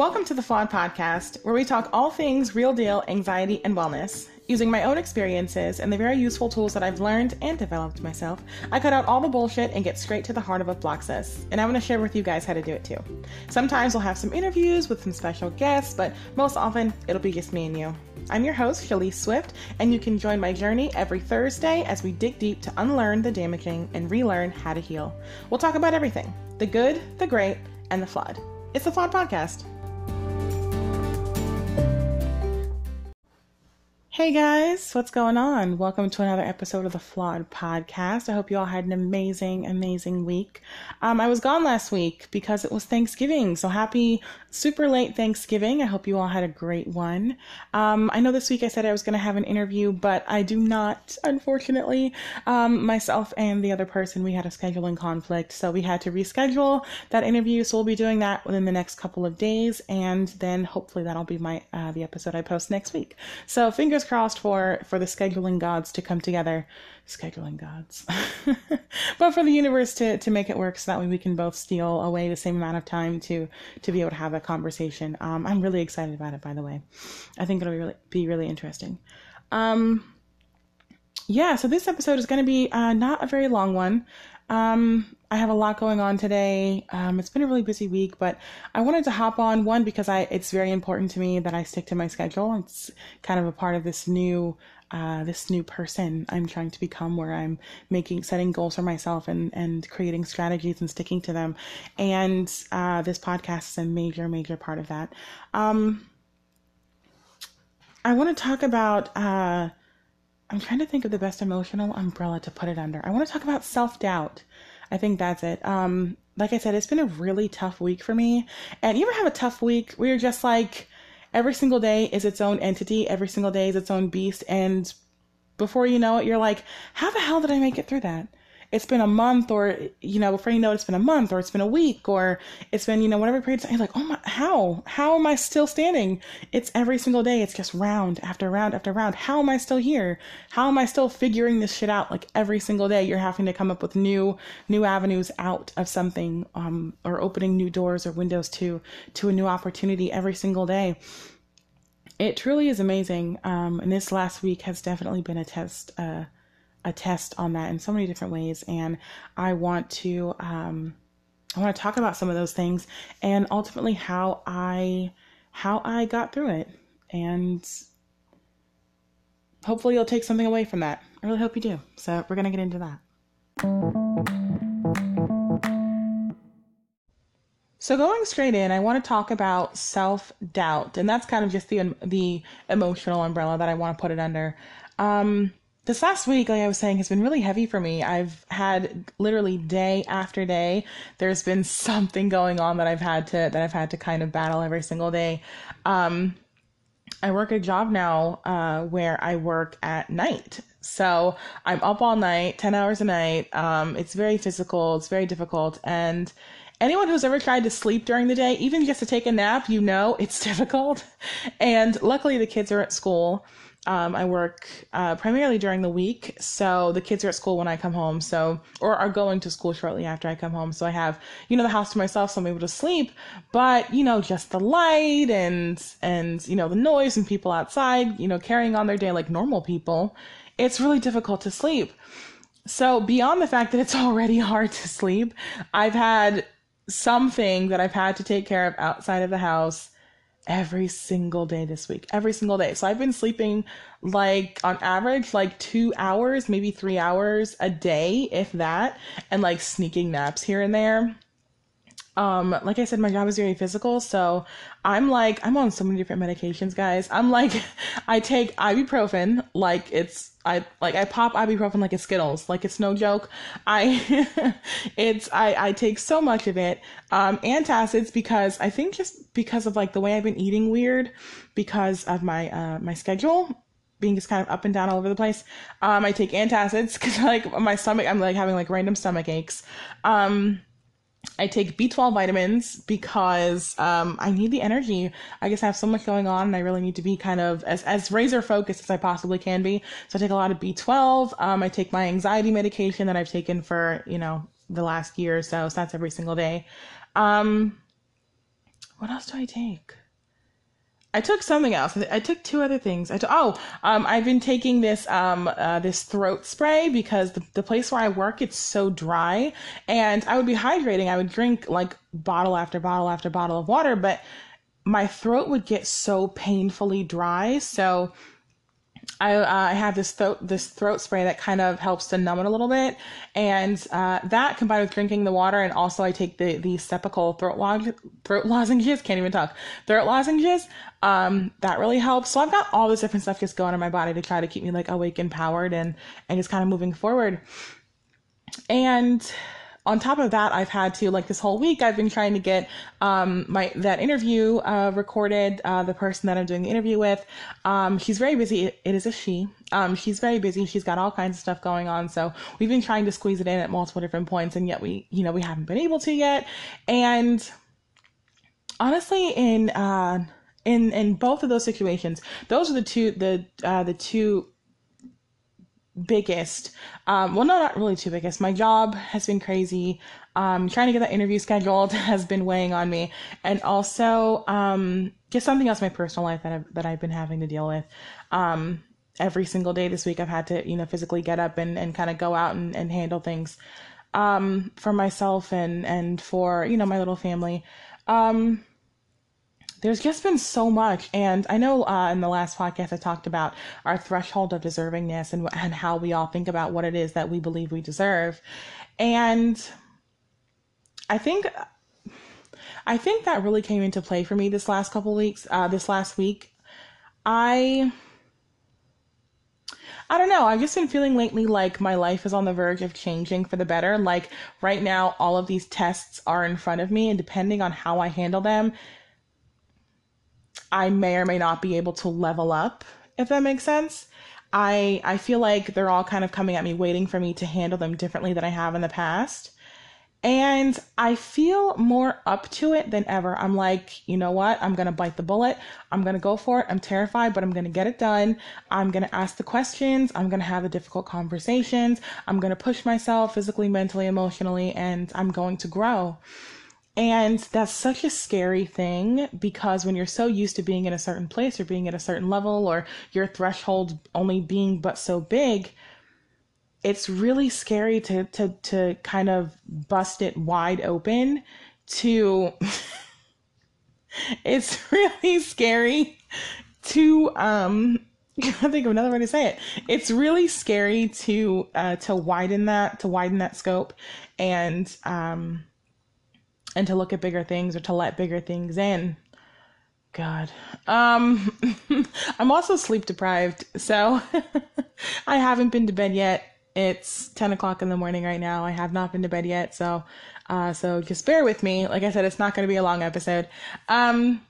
Welcome to the Flawed Podcast, where we talk all things real deal anxiety and wellness. Using my own experiences and the very useful tools that I've learned and developed myself, I cut out all the bullshit and get straight to the heart of what blocks us. And I want to share with you guys how to do it too. Sometimes we'll have some interviews with some special guests, but most often it'll be just me and you. I'm your host, Shalise Swift, and you can join my journey every Thursday as we dig deep to unlearn the damaging and relearn how to heal. We'll talk about everything the good, the great, and the flawed. It's the Flawed Podcast. Hey guys, what's going on? Welcome to another episode of the Flawed Podcast. I hope you all had an amazing, amazing week. Um, I was gone last week because it was Thanksgiving, so happy super late Thanksgiving. I hope you all had a great one. Um, I know this week I said I was going to have an interview, but I do not, unfortunately. Um, myself and the other person, we had a scheduling conflict, so we had to reschedule that interview. So we'll be doing that within the next couple of days, and then hopefully that'll be my uh, the episode I post next week. So fingers crossed for for the scheduling gods to come together. Scheduling gods. But for the universe to to make it work so that way we can both steal away the same amount of time to to be able to have a conversation. Um, i'm really excited about it by the way. I think it'll be really be really interesting. Um yeah so this episode is going to be uh, not a very long one um, I have a lot going on today. Um, it's been a really busy week, but I wanted to hop on one because I it's very important to me that I stick to my schedule. It's kind of a part of this new uh, this new person I'm trying to become, where I'm making setting goals for myself and and creating strategies and sticking to them. And uh, this podcast is a major major part of that. Um, I want to talk about. Uh, I'm trying to think of the best emotional umbrella to put it under. I want to talk about self doubt. I think that's it. Um, like I said, it's been a really tough week for me. And you ever have a tough week where you're just like, every single day is its own entity, every single day is its own beast, and before you know it, you're like, how the hell did I make it through that? It's been a month, or you know, before you know it, it's been a month, or it's been a week, or it's been you know whatever period. You're like, oh my, how? How am I still standing? It's every single day. It's just round after round after round. How am I still here? How am I still figuring this shit out? Like every single day, you're having to come up with new new avenues out of something, um, or opening new doors or windows to to a new opportunity every single day it truly is amazing. Um, and this last week has definitely been a test, uh, a test on that in so many different ways. And I want to, um, I want to talk about some of those things and ultimately how I, how I got through it. And hopefully you'll take something away from that. I really hope you do. So we're to get into that. So going straight in, I want to talk about self-doubt, and that's kind of just the the emotional umbrella that I want to put it under. Um, this last week, like I was saying, has been really heavy for me. I've had literally day after day. There's been something going on that I've had to that I've had to kind of battle every single day. Um, I work a job now uh, where I work at night. So I'm up all night, 10 hours a night. Um, it's very physical, it's very difficult. And anyone who's ever tried to sleep during the day, even just to take a nap, you know it's difficult. And luckily, the kids are at school. Um, I work uh, primarily during the week, so the kids are at school when I come home, so or are going to school shortly after I come home. So I have you know the house to myself, so I'm able to sleep. But you know, just the light and and you know the noise and people outside, you know, carrying on their day like normal people, it's really difficult to sleep. So beyond the fact that it's already hard to sleep, I've had something that I've had to take care of outside of the house every single day this week. Every single day. So I've been sleeping like on average like 2 hours, maybe 3 hours a day if that, and like sneaking naps here and there um like i said my job is very physical so i'm like i'm on so many different medications guys i'm like i take ibuprofen like it's i like i pop ibuprofen like it's skittles like it's no joke i it's i i take so much of it um antacids because i think just because of like the way i've been eating weird because of my uh my schedule being just kind of up and down all over the place. Um, I take antacids because like my stomach, I'm like having like random stomach aches. Um, I take B12 vitamins because um, I need the energy. I guess I have so much going on and I really need to be kind of as, as razor focused as I possibly can be. So I take a lot of B12. Um, I take my anxiety medication that I've taken for, you know, the last year or so. So that's every single day. Um, what else do I take? I took something else. I took two other things. I took, oh, um, I've been taking this um, uh, this throat spray because the, the place where I work it's so dry, and I would be hydrating. I would drink like bottle after bottle after bottle of water, but my throat would get so painfully dry. So I, uh, I have this throat this throat spray that kind of helps to numb it a little bit, and uh, that combined with drinking the water, and also I take the the Cepacol throat log throat lozenges. Can't even talk throat lozenges. Um, that really helps. So I've got all this different stuff just going in my body to try to keep me like awake and powered, and and just kind of moving forward. And on top of that, I've had to like this whole week. I've been trying to get um, my that interview uh, recorded. Uh, the person that I'm doing the interview with, um, she's very busy. It, is a she. Um, she's very busy. She's got all kinds of stuff going on. So we've been trying to squeeze it in at multiple different points, and yet we, you know, we haven't been able to yet. And honestly, in uh, in in both of those situations, those are the two the uh, the two biggest. Um, well, no, not really too biggest. My job has been crazy. Um, trying to get that interview scheduled has been weighing on me, and also um, just something else my personal life that I've, that I've been having to deal with. Um, every single day this week, I've had to you know physically get up and, and kind of go out and, and handle things um, for myself and and for you know my little family. Um, there's just been so much. And I know uh, in the last podcast I talked about our threshold of deservingness and, and how we all think about what it is that we believe we deserve. And I think. I think that really came into play for me this last couple weeks, uh, this last week. I I don't know. I've just been feeling lately like my life is on the verge of changing for the better. Like right now, all of these tests are in front of me, and depending on how I handle them, I may or may not be able to level up, if that makes sense. I I feel like they're all kind of coming at me waiting for me to handle them differently than I have in the past. And I feel more up to it than ever. I'm like, you know what? I'm going to bite the bullet. I'm going to go for it. I'm terrified, but I'm going to get it done. I'm going to ask the questions. I'm going to have the difficult conversations. I'm going to push myself physically, mentally, emotionally, and I'm going to grow. And that's such a scary thing because when you're so used to being in a certain place or being at a certain level or your threshold only being but so big, it's really scary to to to kind of bust it wide open to it's really scary to um I think of another way to say it. It's really scary to uh, to widen that to widen that scope and um and to look at bigger things or to let bigger things in. God. Um I'm also sleep deprived, so I haven't been to bed yet. It's ten o'clock in the morning right now. I have not been to bed yet, so uh so just bear with me. Like I said, it's not gonna be a long episode. Um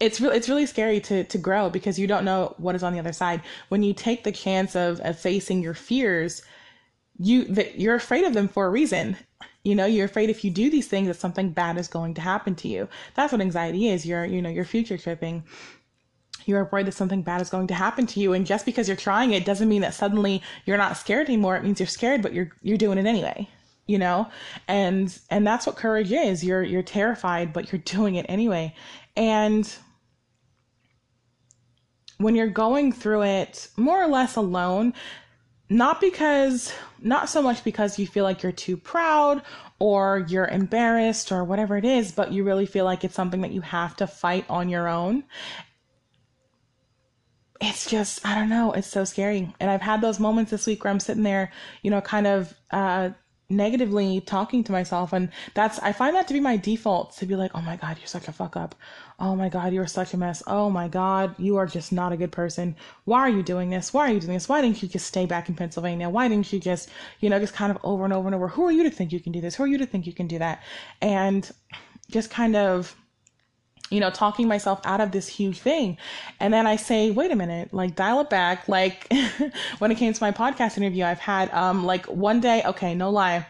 it's really it's really scary to to grow because you don't know what is on the other side. When you take the chance of, of facing your fears, you that you're afraid of them for a reason you know, you're afraid if you do these things that something bad is going to happen to you. That's what anxiety is. You're, you know, you're future tripping. You're afraid that something bad is going to happen to you. And just because you're trying it doesn't mean that suddenly you're not scared anymore. It means you're scared, but you're you're doing it anyway. You know? And and that's what courage is. You're you're terrified, but you're doing it anyway. And when you're going through it more or less alone, not because not so much because you feel like you're too proud or you're embarrassed or whatever it is but you really feel like it's something that you have to fight on your own. It's just i don't know it's so scary. And i've had those moments this week where i'm sitting there you know kind of uh negatively talking to myself. And that's i find that to be my default to be like oh my god you're such a fuck up. Oh my god you're such a mess. Oh my god you are just not a good person. Why are you doing this? Why are you doing this? Why didn't you just stay back in pennsylvania? Why didn't you just you know just kind of over and over and over who are you to think you can do this? Who are you to think you can do that? And just kind of you know, talking myself out of this huge thing. And then I say, wait a minute, like dial it back. Like when it came to my podcast interview, I've had um like one day, okay, no lie.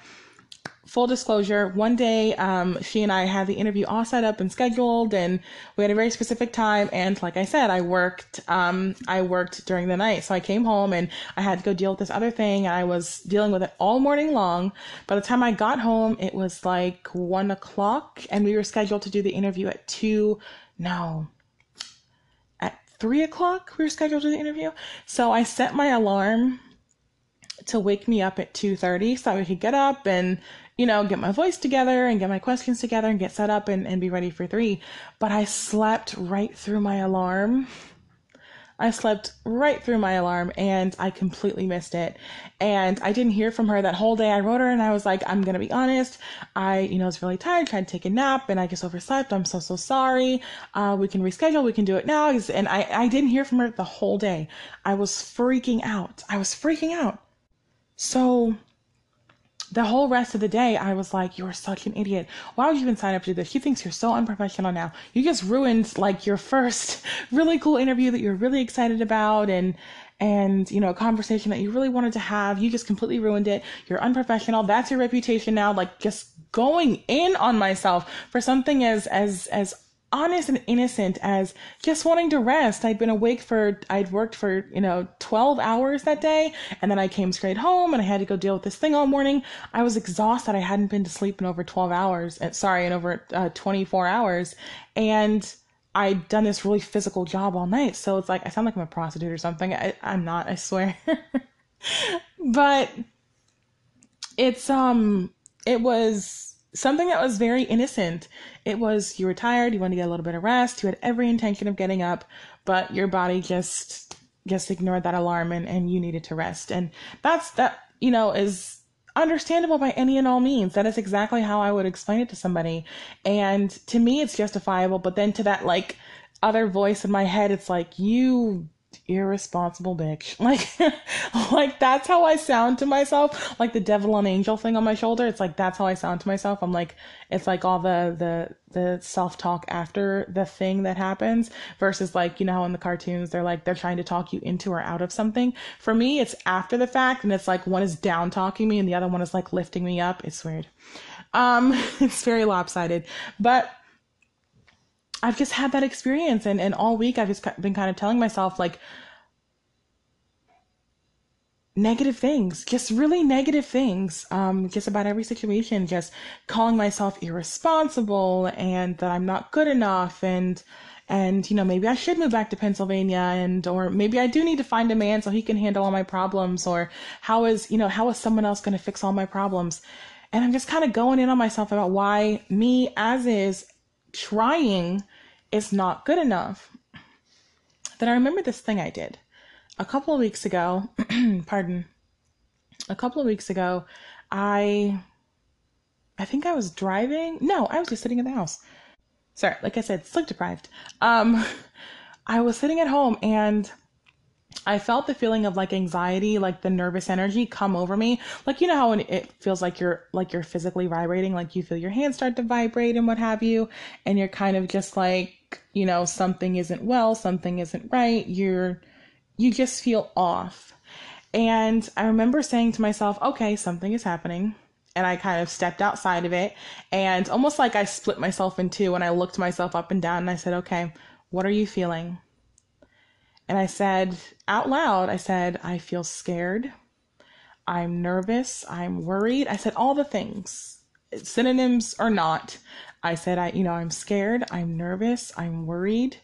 Full disclosure, one day um, she and I had the interview all set up and scheduled, and we had a very specific time. And like I said, I worked. Um, I worked during the night, so I came home and I had to go deal with this other thing, and I was dealing with it all morning long. By the time I got home, it was like one o'clock, and we were scheduled to do the interview at two. No, at three o'clock we were scheduled to the interview. So I set my alarm to wake me up at 2.30 so we could get up and you know get my voice together and get my questions together and get set up and, and be ready for three but i slept right through my alarm I slept right through my alarm and I completely missed it. And I didn't hear from her that whole day. I wrote her and I was like, I'm going to be honest. I, you know, was really tired, tried to take a nap and I just overslept. I'm so, so sorry. Uh, we can reschedule. We can do it now. And I, I didn't hear from her the whole day. I was freaking out. I was freaking out. So the whole rest of the day, I was like, you're such an idiot. Why would you even sign up to do this? She thinks you're so unprofessional now. You just ruined like your first really cool interview that you're really excited about and, and, you know, a conversation that you really wanted to have. You just completely ruined it. You're unprofessional. That's your reputation now. Like just going in on myself for something as, as, as honest and innocent as just wanting to rest. I'd been awake for, I'd worked for, you know, 12 hours that day. And then I came straight home and I had to go deal with this thing all morning. I was exhausted. I hadn't been to sleep in over 12 hours. Uh, sorry, in over uh, 24 hours. And I'd done this really physical job all night. So it's like, I sound like I'm a prostitute or something. I, I'm not, I swear. but it's, um, it was, something that was very innocent. It was you were tired, you wanted to get a little bit of rest, you had every intention of getting up, but your body just just ignored that alarm and, and you needed to rest. And that's that, you know, is understandable by any and all means. That is exactly how I would explain it to somebody. And to me it's justifiable, but then to that like other voice in my head, it's like you irresponsible bitch. Like, like that's how I sound to myself. Like the devil and angel thing on my shoulder. It's like that's how I sound to myself. I'm like, it's like all the the the self talk after the thing that happens versus like you know how in the cartoons they're like they're trying to talk you into or out of something. For me, it's after the fact, and it's like one is down talking me and the other one is like lifting me up. It's weird. Um, it's very lopsided, but I've just had that experience and, and all week I've just been kind of telling myself like negative things, just really negative things, um, just about every situation, just calling myself irresponsible and that I'm not good enough and and you know maybe I should move back to Pennsylvania and or maybe I do need to find a man so he can handle all my problems or how is you know how is someone else going to fix all my problems? And I'm just kind of going in on myself about why me as is trying is not good enough. Then I remember this thing I did a couple of weeks ago. pardon. A couple of weeks ago, I I think I was driving. No, I was just sitting in the house. Sorry, like I said, sleep deprived. Um, I was sitting at home and I felt the feeling of like anxiety, like the nervous energy come over me. Like you know how it feels like you're like you're physically vibrating, like you feel your hands start to vibrate and what have you, and you're kind of just like, you know, something isn't well, something isn't right. You're you just feel off. And I remember saying to myself, okay, something is happening. And I kind of stepped outside of it and almost like I split myself in two and I looked myself up and down and I said, okay, what are you feeling? And I said out loud, I said, I feel scared. I'm nervous. I'm worried. I said all the things, synonyms or not. I said, I, you know, I'm scared. I'm nervous. I'm worried.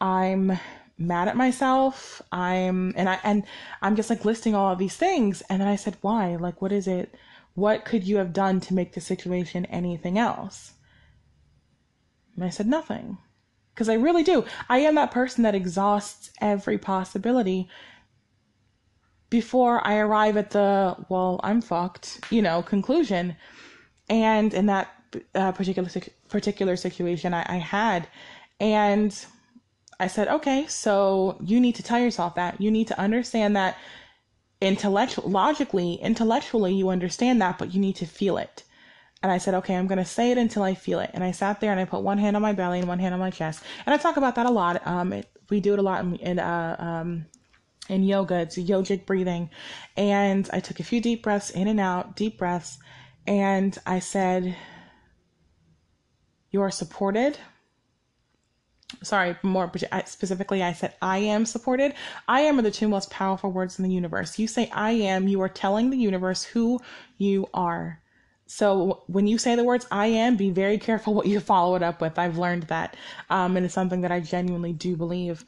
I'm mad at myself. I'm, and I, and I'm just like listing all of these things. And then I said, why? Like, what is it? What could you have done to make the situation anything else? And I said, nothing because I really do. I am that person that exhausts every possibility before I arrive at the, well, I'm fucked, you know, conclusion. And in that uh, particular particular situation, I, I had, and I said, okay, so you need to tell yourself that you need to understand that intellectual, logically, intellectually, you understand that, but you need to feel it. And I said, okay, I'm going to say it until I feel it. And I sat there and I put one hand on my belly and one hand on my chest. And I talk about that a lot. Um, it, we do it a lot in, in uh, um, in yoga. It's yogic breathing. And I took a few deep breaths in and out, deep breaths. And I said, You are supported. Sorry, more specifically, I said, I am supported. I am are the two most powerful words in the universe. You say, I am, you are telling the universe who you are. So when you say the words I am, be very careful what you follow it up with. I've learned that. Um, and it's something that I genuinely do believe.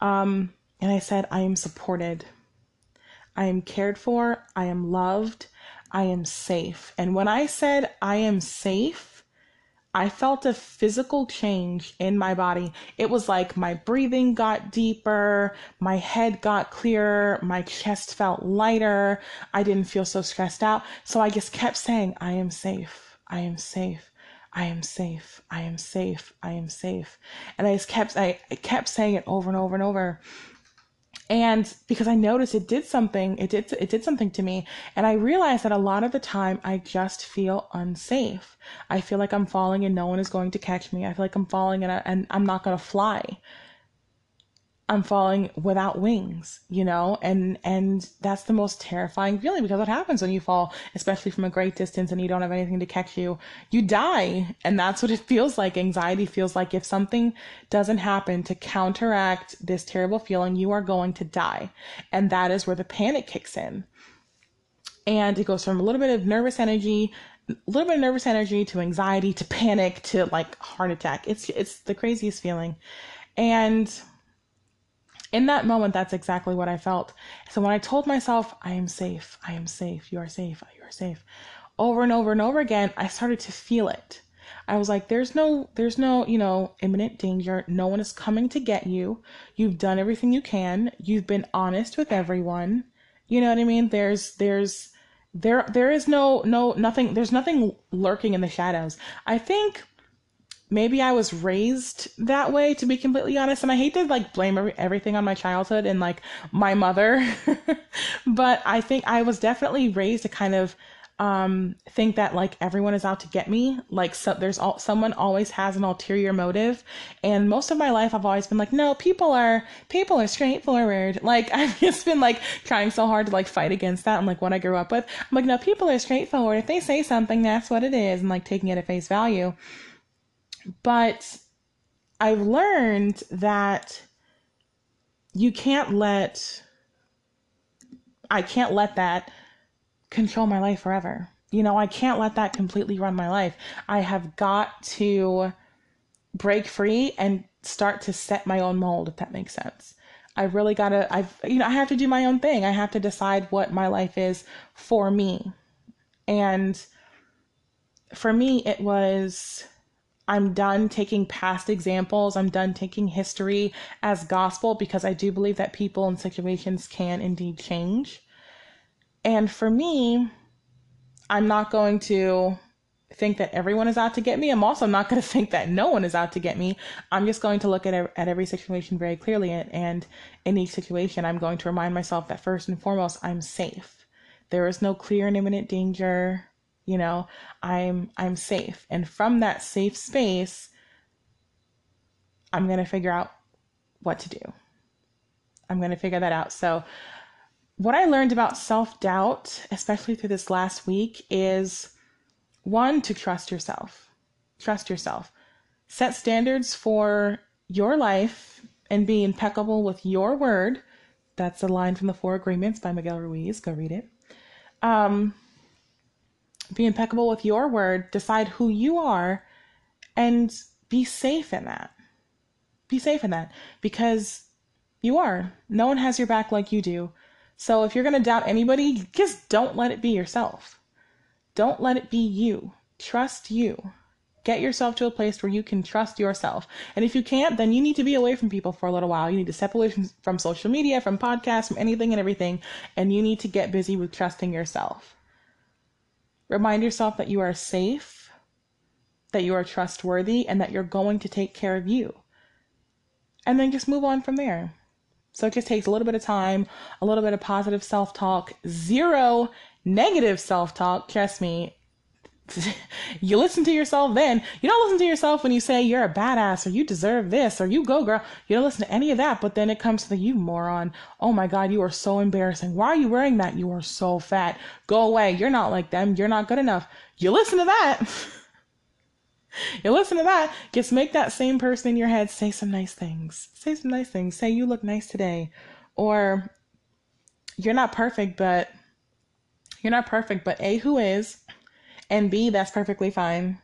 Um, and I said, I am supported. I am cared for. I am loved. I am safe. And when I said I am safe, I felt a physical change in my body. It was like my breathing got deeper, my head got clearer, my chest felt lighter. I didn't feel so stressed out. So I just kept saying, I am safe. I am safe. I am safe. I am safe. I am safe. And I just kept I, I kept saying it over and over and over and because I noticed it did something, it did it did something to me, and I realized that a lot of the time I just feel unsafe. I feel like I'm falling and no one is going to catch me. I feel like I'm falling and, I, and I'm not going to fly. I'm falling without wings, you know, and and that's the most terrifying feeling because what happens when you fall, especially from a great distance and you don't have anything to catch you, you die, and that's what it feels like. Anxiety feels like if something doesn't happen to counteract this terrible feeling, you are going to die, and that is where the panic kicks in, and it goes from a little bit of nervous energy a little bit of nervous energy to anxiety to panic to like heart attack. It's it's the craziest feeling. And in that moment, that's exactly what I felt. So when I told myself, I am safe, I am safe, you are safe, you are safe, over and over and over again, I started to feel it. I was like, there's no, there's no, you know, imminent danger. No one is coming to get you. You've done everything you can. You've been honest with everyone. You know what I mean? There's, there's, there, there is no, no, nothing, there's nothing lurking in the shadows. I think maybe I was raised that way to be completely honest and I hate to like blame everything on my childhood and like my mother but I think I was definitely raised to kind of um think that like everyone is out to get me like so there's all someone always has an ulterior motive and most of my life I've always been like no people are people are straightforward like I've just been like trying so hard to like fight against that and like what I grew up with. I'm like no people are straightforward if they say something that's what it is and like taking it at face value but I've learned that you can't let I can't let that control my life forever. You know, I can't let that completely run my life. I have got to break free and start to set my own mold if that makes sense. I really got to I've you know, I have to do my own thing. I have to decide what my life is for me. And for me it was I'm done taking past examples. I'm done taking history as gospel because I do believe that people and situations can indeed change. And for me, I'm not going to think that everyone is out to get me. I'm also not going to think that no one is out to get me. I'm just going to look at, at every situation very clearly. And in each situation, I'm going to remind myself that first and foremost, I'm safe. There is no clear and imminent danger you know i'm i'm safe. And from that safe space i'm going to figure out what to do. I'm going to figure that out. So what i learned about self-doubt especially through this last week is one to trust yourself. Trust yourself. Set standards for your life and be impeccable with your word. That's a line from the four agreements by miguel ruiz. Go read it. Um, be impeccable with your word, decide who you are, and be safe in that. Be safe in that because you are. No one has your back like you do. So if you're going to doubt anybody, just don't let it be yourself. Don't let it be you. Trust you. Get yourself to a place where you can trust yourself. And if you can't, then you need to be away from people for a little while. You need to step away from, from social media, from podcasts, from anything and everything. And you need to get busy with trusting yourself. Remind yourself that you are safe, that you are trustworthy, and that you're going to take care of you. And then just move on from there. So it just takes a little bit of time, a little bit of positive self talk, zero negative self talk. Trust me, you listen to yourself then. You don't listen to yourself when you say you're a badass or you deserve this or you go girl. You don't listen to any of that, but then it comes to the you moron. Oh my god, you are so embarrassing. Why are you wearing that? You are so fat. Go away. You're not like them. You're not good enough. You listen to that. you listen to that. Just make that same person in your head say some nice things. Say some nice things. Say you look nice today. Or you're not perfect, but you're not perfect, but A, who is? And B, that's perfectly fine.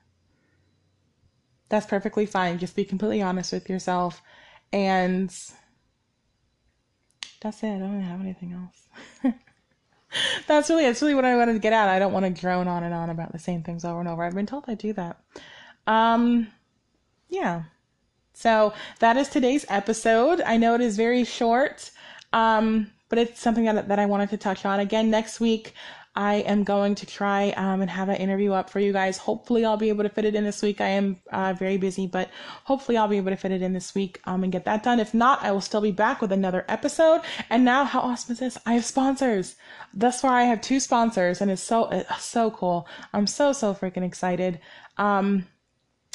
That's perfectly fine. Just be completely honest with yourself. And that's it. I don't have anything else. that's really that's really what I wanted to get at. I don't want to drone on and on about the same things over and over. I've been told I do that. Um yeah. So that is today's episode. I know it is very short. Um, but it's something that, that I wanted to touch on. Again, next week, I am going to try um, and have an interview up for you guys. Hopefully, I'll be able to fit it in this week. I am uh, very busy, but hopefully, I'll be able to fit it in this week um, and get that done. If not, I will still be back with another episode. And now, how awesome is this? I have sponsors. Thus far, I have two sponsors, and it's so it's so cool. I'm so so freaking excited. Um,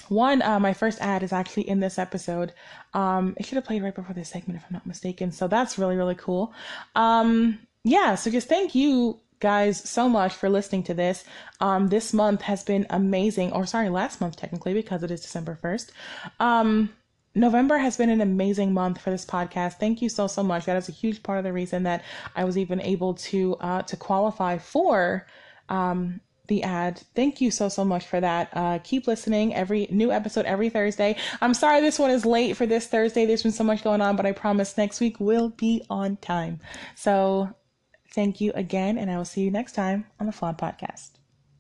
one, uh, my first ad is actually in this episode. Um, it should have played right before this segment, if I'm not mistaken. So that's really, really cool. Um, yeah, so just thank you guys so much for listening to this. Um, this month has been amazing, or sorry, last month technically, because it is December 1st. Um, November has been an amazing month for this podcast. Thank you so so much. That is a huge part of the reason that I was even able to uh, to qualify for um, the ad. Thank you so so much for that. Uh, keep listening. Every new episode every Thursday. I'm sorry this one is late for this Thursday. There's been so much going on, but I promise next week will be on time. So Thank you again, and I will see you next time on the Flawed Podcast.